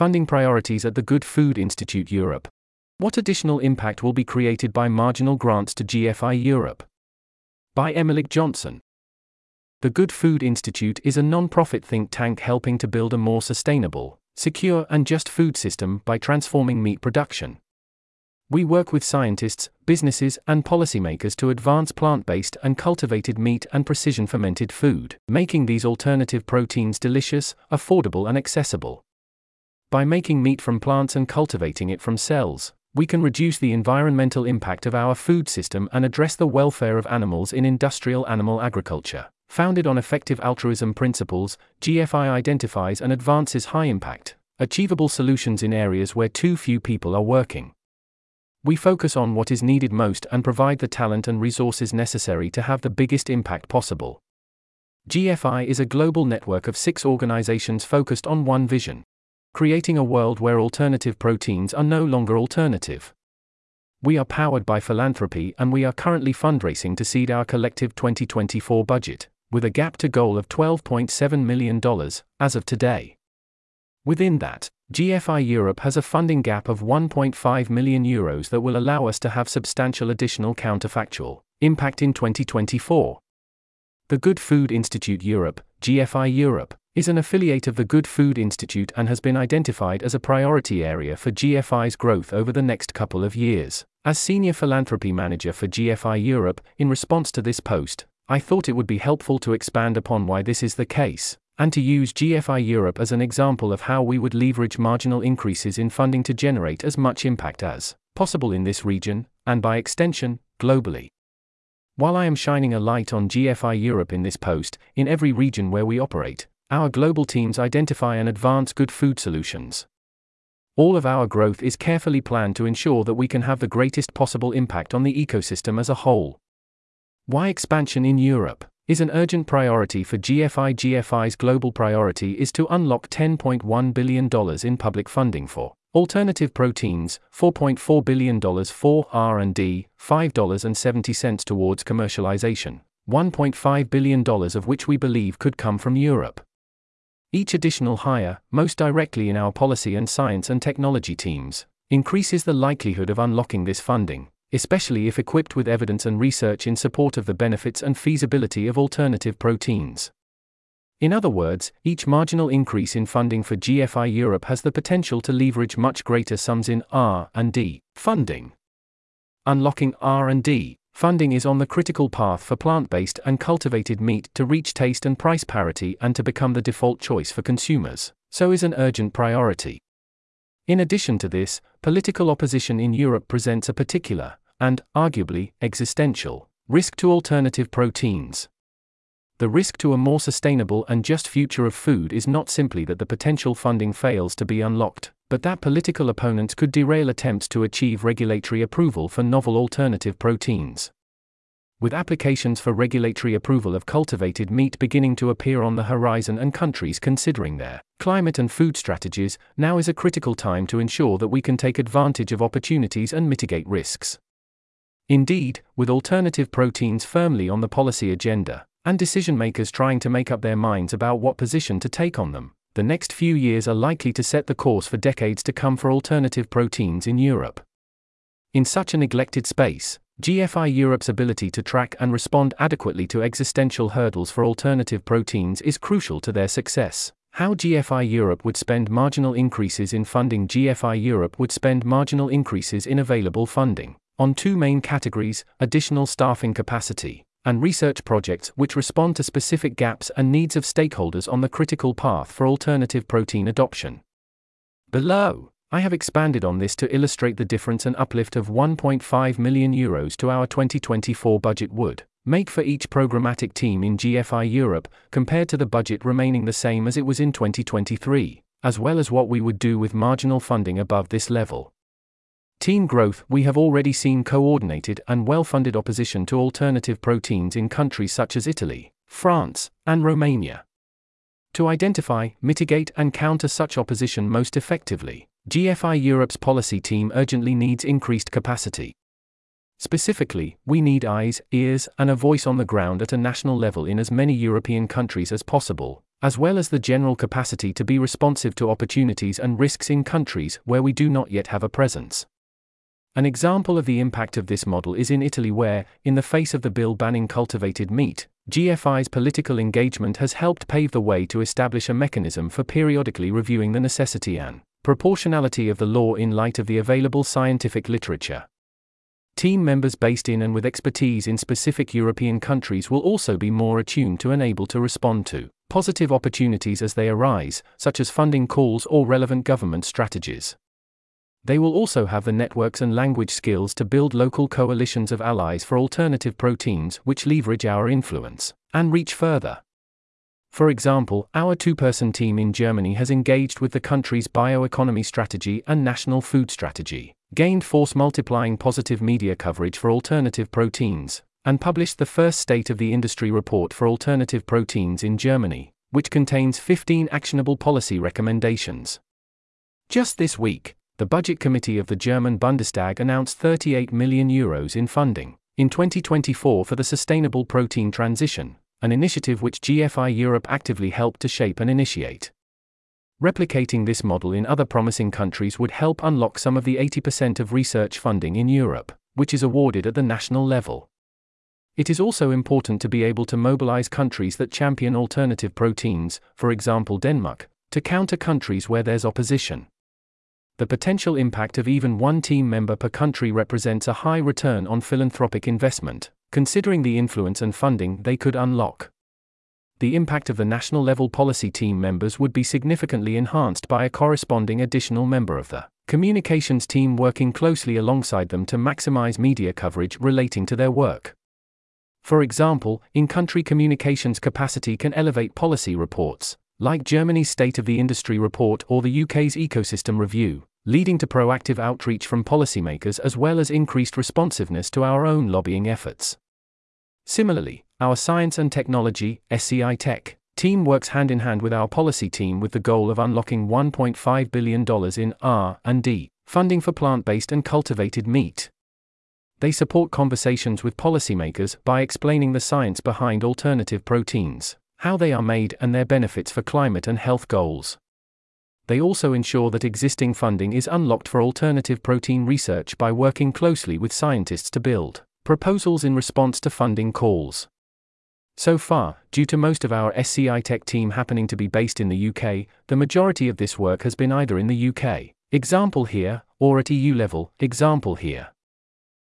Funding priorities at the Good Food Institute Europe. What additional impact will be created by marginal grants to GFI Europe? By Emily Johnson. The Good Food Institute is a non profit think tank helping to build a more sustainable, secure, and just food system by transforming meat production. We work with scientists, businesses, and policymakers to advance plant based and cultivated meat and precision fermented food, making these alternative proteins delicious, affordable, and accessible. By making meat from plants and cultivating it from cells, we can reduce the environmental impact of our food system and address the welfare of animals in industrial animal agriculture. Founded on effective altruism principles, GFI identifies and advances high impact, achievable solutions in areas where too few people are working. We focus on what is needed most and provide the talent and resources necessary to have the biggest impact possible. GFI is a global network of six organizations focused on one vision creating a world where alternative proteins are no longer alternative. We are powered by philanthropy and we are currently fundraising to seed our collective 2024 budget, with a gap to goal of $12.7 million as of today. Within that, GFI Europe has a funding gap of 1.5 million euros that will allow us to have substantial additional counterfactual impact in 2024. The Good Food Institute Europe, GFI Europe, is an affiliate of the Good Food Institute and has been identified as a priority area for GFI's growth over the next couple of years. As Senior Philanthropy Manager for GFI Europe, in response to this post, I thought it would be helpful to expand upon why this is the case and to use GFI Europe as an example of how we would leverage marginal increases in funding to generate as much impact as possible in this region, and by extension, globally. While I am shining a light on GFI Europe in this post, in every region where we operate, our global teams identify and advance good food solutions. All of our growth is carefully planned to ensure that we can have the greatest possible impact on the ecosystem as a whole. Why expansion in Europe? is an urgent priority for GFI. GFI's global priority is to unlock $10.1 billion in public funding for alternative proteins, $4.4 billion for R&D, $5.70 towards commercialization, $1.5 billion of which we believe could come from Europe. Each additional hire, most directly in our policy and science and technology teams, increases the likelihood of unlocking this funding, especially if equipped with evidence and research in support of the benefits and feasibility of alternative proteins. In other words, each marginal increase in funding for GFI Europe has the potential to leverage much greater sums in R&D funding. Unlocking R&D funding is on the critical path for plant-based and cultivated meat to reach taste and price parity and to become the default choice for consumers. So is an urgent priority. In addition to this, political opposition in Europe presents a particular, and, arguably, existential, risk to alternative proteins. The risk to a more sustainable and just future of food is not simply that the potential funding fails to be unlocked, but that political opponents could derail attempts to achieve regulatory approval for novel alternative proteins. With applications for regulatory approval of cultivated meat beginning to appear on the horizon and countries considering their climate and food strategies, now is a critical time to ensure that we can take advantage of opportunities and mitigate risks. Indeed, with alternative proteins firmly on the policy agenda, and decision makers trying to make up their minds about what position to take on them, the next few years are likely to set the course for decades to come for alternative proteins in Europe. In such a neglected space, GFI Europe's ability to track and respond adequately to existential hurdles for alternative proteins is crucial to their success. How GFI Europe would spend marginal increases in funding GFI Europe would spend marginal increases in available funding on two main categories additional staffing capacity, and research projects which respond to specific gaps and needs of stakeholders on the critical path for alternative protein adoption. Below, I have expanded on this to illustrate the difference and uplift of 1.5 million euros to our 2024 budget would make for each programmatic team in GFI Europe compared to the budget remaining the same as it was in 2023, as well as what we would do with marginal funding above this level. Team growth We have already seen coordinated and well funded opposition to alternative proteins in countries such as Italy, France, and Romania. To identify, mitigate, and counter such opposition most effectively, GFI Europe's policy team urgently needs increased capacity. Specifically, we need eyes, ears, and a voice on the ground at a national level in as many European countries as possible, as well as the general capacity to be responsive to opportunities and risks in countries where we do not yet have a presence. An example of the impact of this model is in Italy, where, in the face of the bill banning cultivated meat, GFI's political engagement has helped pave the way to establish a mechanism for periodically reviewing the necessity and proportionality of the law in light of the available scientific literature. Team members based in and with expertise in specific European countries will also be more attuned to and able to respond to positive opportunities as they arise, such as funding calls or relevant government strategies. They will also have the networks and language skills to build local coalitions of allies for alternative proteins which leverage our influence and reach further. For example, our two person team in Germany has engaged with the country's bioeconomy strategy and national food strategy, gained force multiplying positive media coverage for alternative proteins, and published the first State of the Industry report for alternative proteins in Germany, which contains 15 actionable policy recommendations. Just this week, the Budget Committee of the German Bundestag announced 38 million euros in funding in 2024 for the sustainable protein transition, an initiative which GFI Europe actively helped to shape and initiate. Replicating this model in other promising countries would help unlock some of the 80% of research funding in Europe, which is awarded at the national level. It is also important to be able to mobilize countries that champion alternative proteins, for example Denmark, to counter countries where there's opposition the potential impact of even one team member per country represents a high return on philanthropic investment, considering the influence and funding they could unlock. The impact of the national level policy team members would be significantly enhanced by a corresponding additional member of the communications team working closely alongside them to maximize media coverage relating to their work. For example, in country communications capacity can elevate policy reports, like Germany's State of the Industry report or the UK's Ecosystem Review, leading to proactive outreach from policymakers as well as increased responsiveness to our own lobbying efforts. Similarly, our Science and Technology SCI Tech team works hand in hand with our policy team with the goal of unlocking $1.5 billion in R&D funding for plant-based and cultivated meat. They support conversations with policymakers by explaining the science behind alternative proteins, how they are made and their benefits for climate and health goals they also ensure that existing funding is unlocked for alternative protein research by working closely with scientists to build proposals in response to funding calls. So far, due to most of our SCI Tech team happening to be based in the UK, the majority of this work has been either in the UK, example here, or at EU level, example here.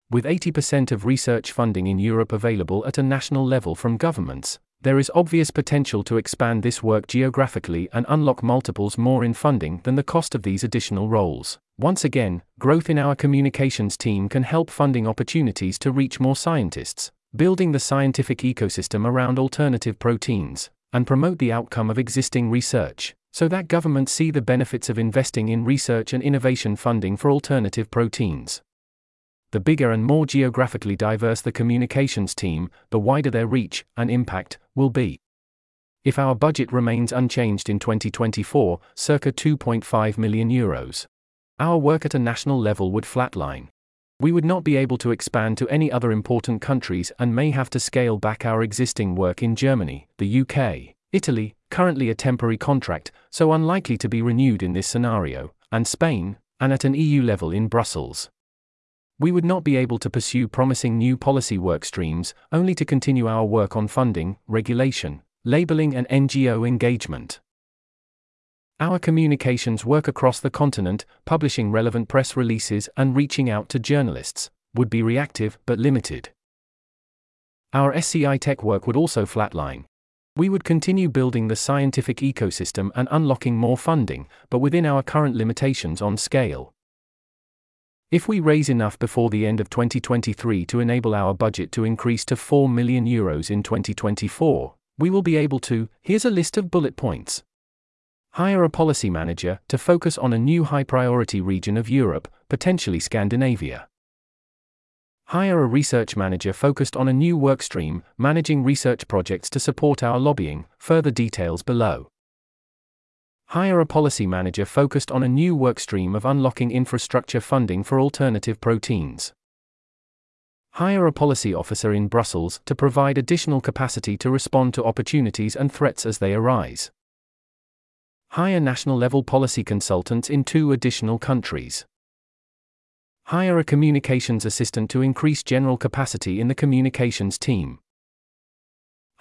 With 80% of research funding in Europe available at a national level from governments, there is obvious potential to expand this work geographically and unlock multiples more in funding than the cost of these additional roles. Once again, growth in our communications team can help funding opportunities to reach more scientists, building the scientific ecosystem around alternative proteins, and promote the outcome of existing research, so that governments see the benefits of investing in research and innovation funding for alternative proteins the bigger and more geographically diverse the communications team, the wider their reach and impact will be. If our budget remains unchanged in 2024, circa 2.5 million euros, our work at a national level would flatline. We would not be able to expand to any other important countries and may have to scale back our existing work in Germany, the UK, Italy, currently a temporary contract, so unlikely to be renewed in this scenario, and Spain, and at an EU level in Brussels we would not be able to pursue promising new policy work streams, only to continue our work on funding, regulation, labeling, and NGO engagement. Our communications work across the continent, publishing relevant press releases and reaching out to journalists, would be reactive but limited. Our SCI tech work would also flatline. We would continue building the scientific ecosystem and unlocking more funding, but within our current limitations on scale. If we raise enough before the end of 2023 to enable our budget to increase to 4 million euros in 2024, we will be able to. Here's a list of bullet points. Hire a policy manager to focus on a new high priority region of Europe, potentially Scandinavia. Hire a research manager focused on a new workstream, managing research projects to support our lobbying. Further details below. Hire a policy manager focused on a new workstream of unlocking infrastructure funding for alternative proteins. Hire a policy officer in Brussels to provide additional capacity to respond to opportunities and threats as they arise. Hire national level policy consultants in two additional countries. Hire a communications assistant to increase general capacity in the communications team.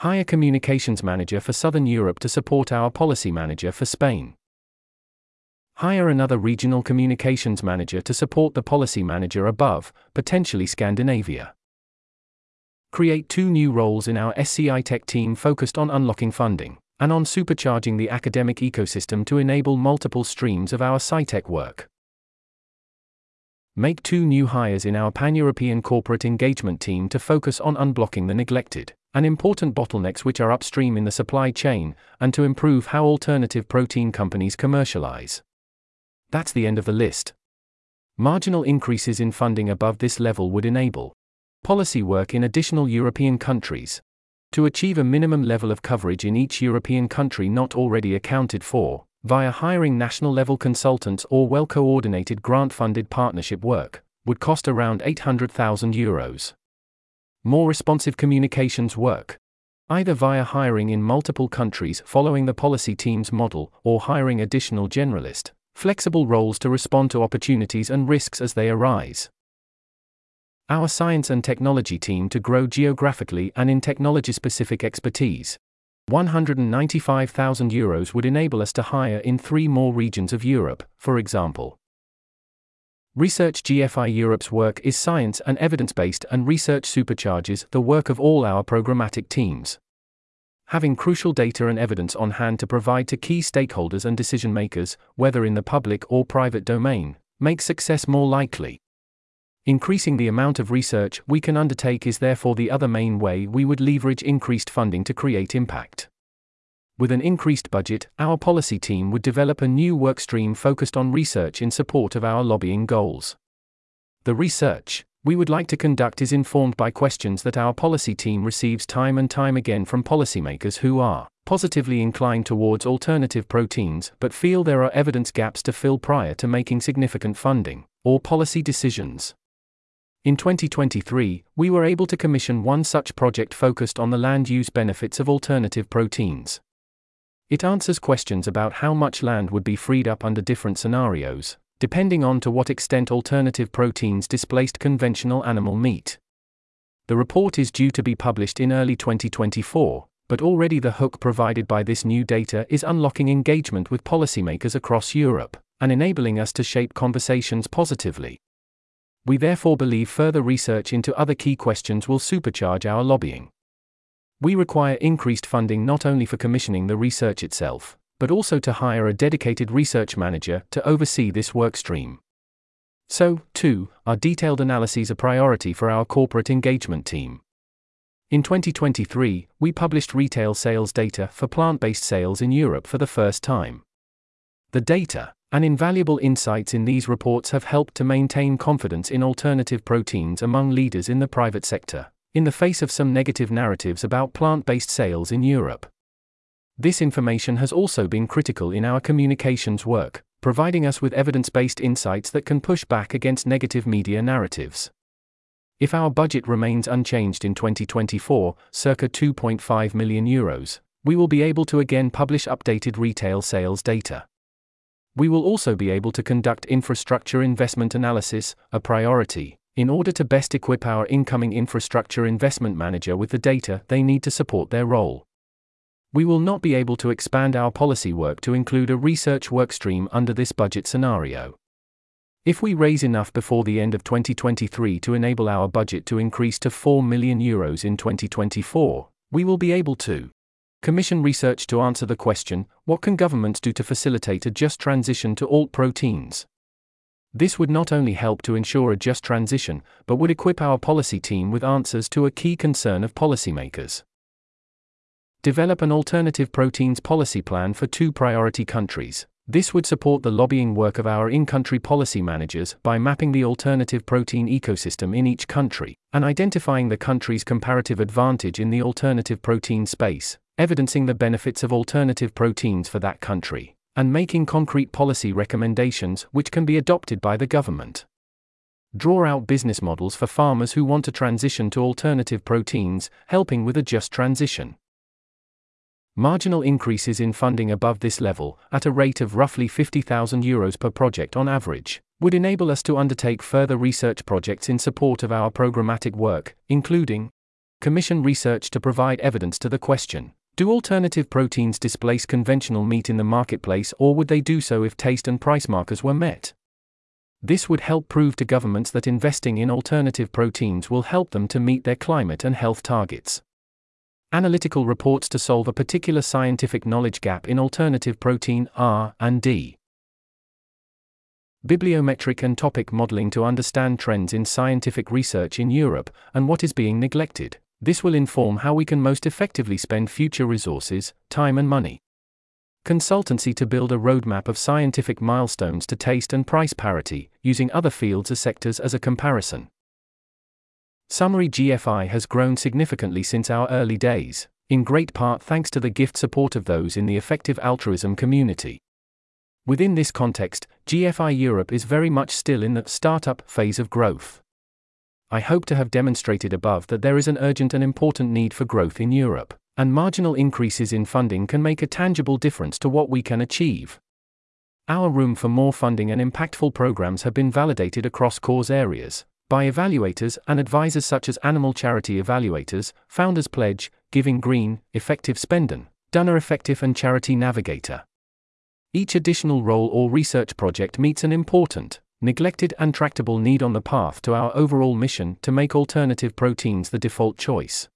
Hire communications manager for Southern Europe to support our policy manager for Spain. Hire another regional communications manager to support the policy manager above, potentially Scandinavia. Create two new roles in our SCI Tech team focused on unlocking funding and on supercharging the academic ecosystem to enable multiple streams of our SciTech work. Make two new hires in our pan European corporate engagement team to focus on unblocking the neglected and important bottlenecks which are upstream in the supply chain, and to improve how alternative protein companies commercialize. That's the end of the list. Marginal increases in funding above this level would enable policy work in additional European countries to achieve a minimum level of coverage in each European country not already accounted for, via hiring national level consultants or well coordinated grant funded partnership work, would cost around 800,000 euros. More responsive communications work, either via hiring in multiple countries following the policy team's model or hiring additional generalist, flexible roles to respond to opportunities and risks as they arise. Our science and technology team to grow geographically and in technology specific expertise. 195,000 euros would enable us to hire in three more regions of Europe, for example. Research GFI Europe's work is science and evidence based, and research supercharges the work of all our programmatic teams having crucial data and evidence on hand to provide to key stakeholders and decision makers, whether in the public or private domain, makes success more likely. Increasing the amount of research we can undertake is therefore the other main way we would leverage increased funding to create impact. With an increased budget, our policy team would develop a new workstream focused on research in support of our lobbying goals. The research, we would like to conduct is informed by questions that our policy team receives time and time again from policymakers who are positively inclined towards alternative proteins but feel there are evidence gaps to fill prior to making significant funding or policy decisions. In 2023, we were able to commission one such project focused on the land use benefits of alternative proteins. It answers questions about how much land would be freed up under different scenarios, depending on to what extent alternative proteins displaced conventional animal meat. The report is due to be published in early 2024, but already the hook provided by this new data is unlocking engagement with policymakers across Europe and enabling us to shape conversations positively. We therefore believe further research into other key questions will supercharge our lobbying. We require increased funding not only for commissioning the research itself, but also to hire a dedicated research manager to oversee this work stream. So, too, are detailed analyses a priority for our corporate engagement team. In 2023, we published retail sales data for plant based sales in Europe for the first time. The data and invaluable insights in these reports have helped to maintain confidence in alternative proteins among leaders in the private sector, in the face of some negative narratives about plant based sales in Europe. This information has also been critical in our communications work, providing us with evidence based insights that can push back against negative media narratives. If our budget remains unchanged in 2024, circa 2.5 million euros, we will be able to again publish updated retail sales data. We will also be able to conduct infrastructure investment analysis, a priority, in order to best equip our incoming infrastructure investment manager with the data they need to support their role we will not be able to expand our policy work to include a research workstream under this budget scenario. If we raise enough before the end of 2023 to enable our budget to increase to 4 million euros in 2024, we will be able to commission research to answer the question what can governments do to facilitate a just transition to alt proteins? This would not only help to ensure a just transition, but would equip our policy team with answers to a key concern of policymakers. Develop an alternative proteins policy plan for two priority countries. This would support the lobbying work of our in country policy managers by mapping the alternative protein ecosystem in each country and identifying the country's comparative advantage in the alternative protein space, evidencing the benefits of alternative proteins for that country, and making concrete policy recommendations which can be adopted by the government. Draw out business models for farmers who want to transition to alternative proteins, helping with a just transition Marginal increases in funding above this level, at a rate of roughly 50,000 euros per project on average, would enable us to undertake further research projects in support of our programmatic work, including commission research to provide evidence to the question Do alternative proteins displace conventional meat in the marketplace, or would they do so if taste and price markers were met? This would help prove to governments that investing in alternative proteins will help them to meet their climate and health targets. Analytical reports to solve a particular scientific knowledge gap in alternative protein R and D. Bibliometric and topic modeling to understand trends in scientific research in Europe and what is being neglected. This will inform how we can most effectively spend future resources, time, and money. Consultancy to build a roadmap of scientific milestones to taste and price parity, using other fields or sectors as a comparison. Summary GFI has grown significantly since our early days, in great part thanks to the gift support of those in the effective altruism community. Within this context, GFI Europe is very much still in the startup phase of growth. I hope to have demonstrated above that there is an urgent and important need for growth in Europe, and marginal increases in funding can make a tangible difference to what we can achieve. Our room for more funding and impactful programs have been validated across cause areas by evaluators and advisors such as Animal Charity Evaluators, Founders Pledge, Giving Green, Effektiv Spenden, Donor Effective, and Charity Navigator. Each additional role or research project meets an important, neglected, and tractable need on the path to our overall mission to make alternative proteins the default choice.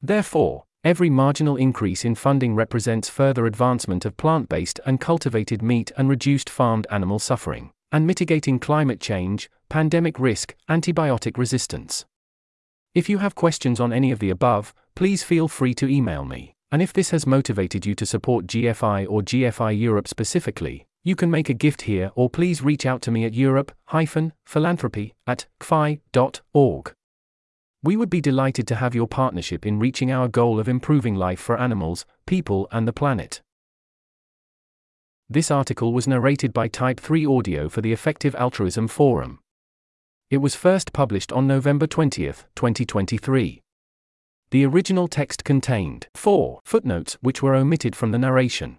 Therefore, every marginal increase in funding represents further advancement of plant based and cultivated meat and reduced farmed animal suffering, and mitigating climate change, pandemic risk, antibiotic resistance. If you have questions on any of the above, please feel free to email me. And if this has motivated you to support GFI or GFI Europe specifically, you can make a gift here or please reach out to me at europe-philanthropy at gfi.org. We would be delighted to have your partnership in reaching our goal of improving life for animals, people, and the planet. This article was narrated by Type 3 Audio for the Effective Altruism Forum. It was first published on November 20, 2023. The original text contained four footnotes which were omitted from the narration.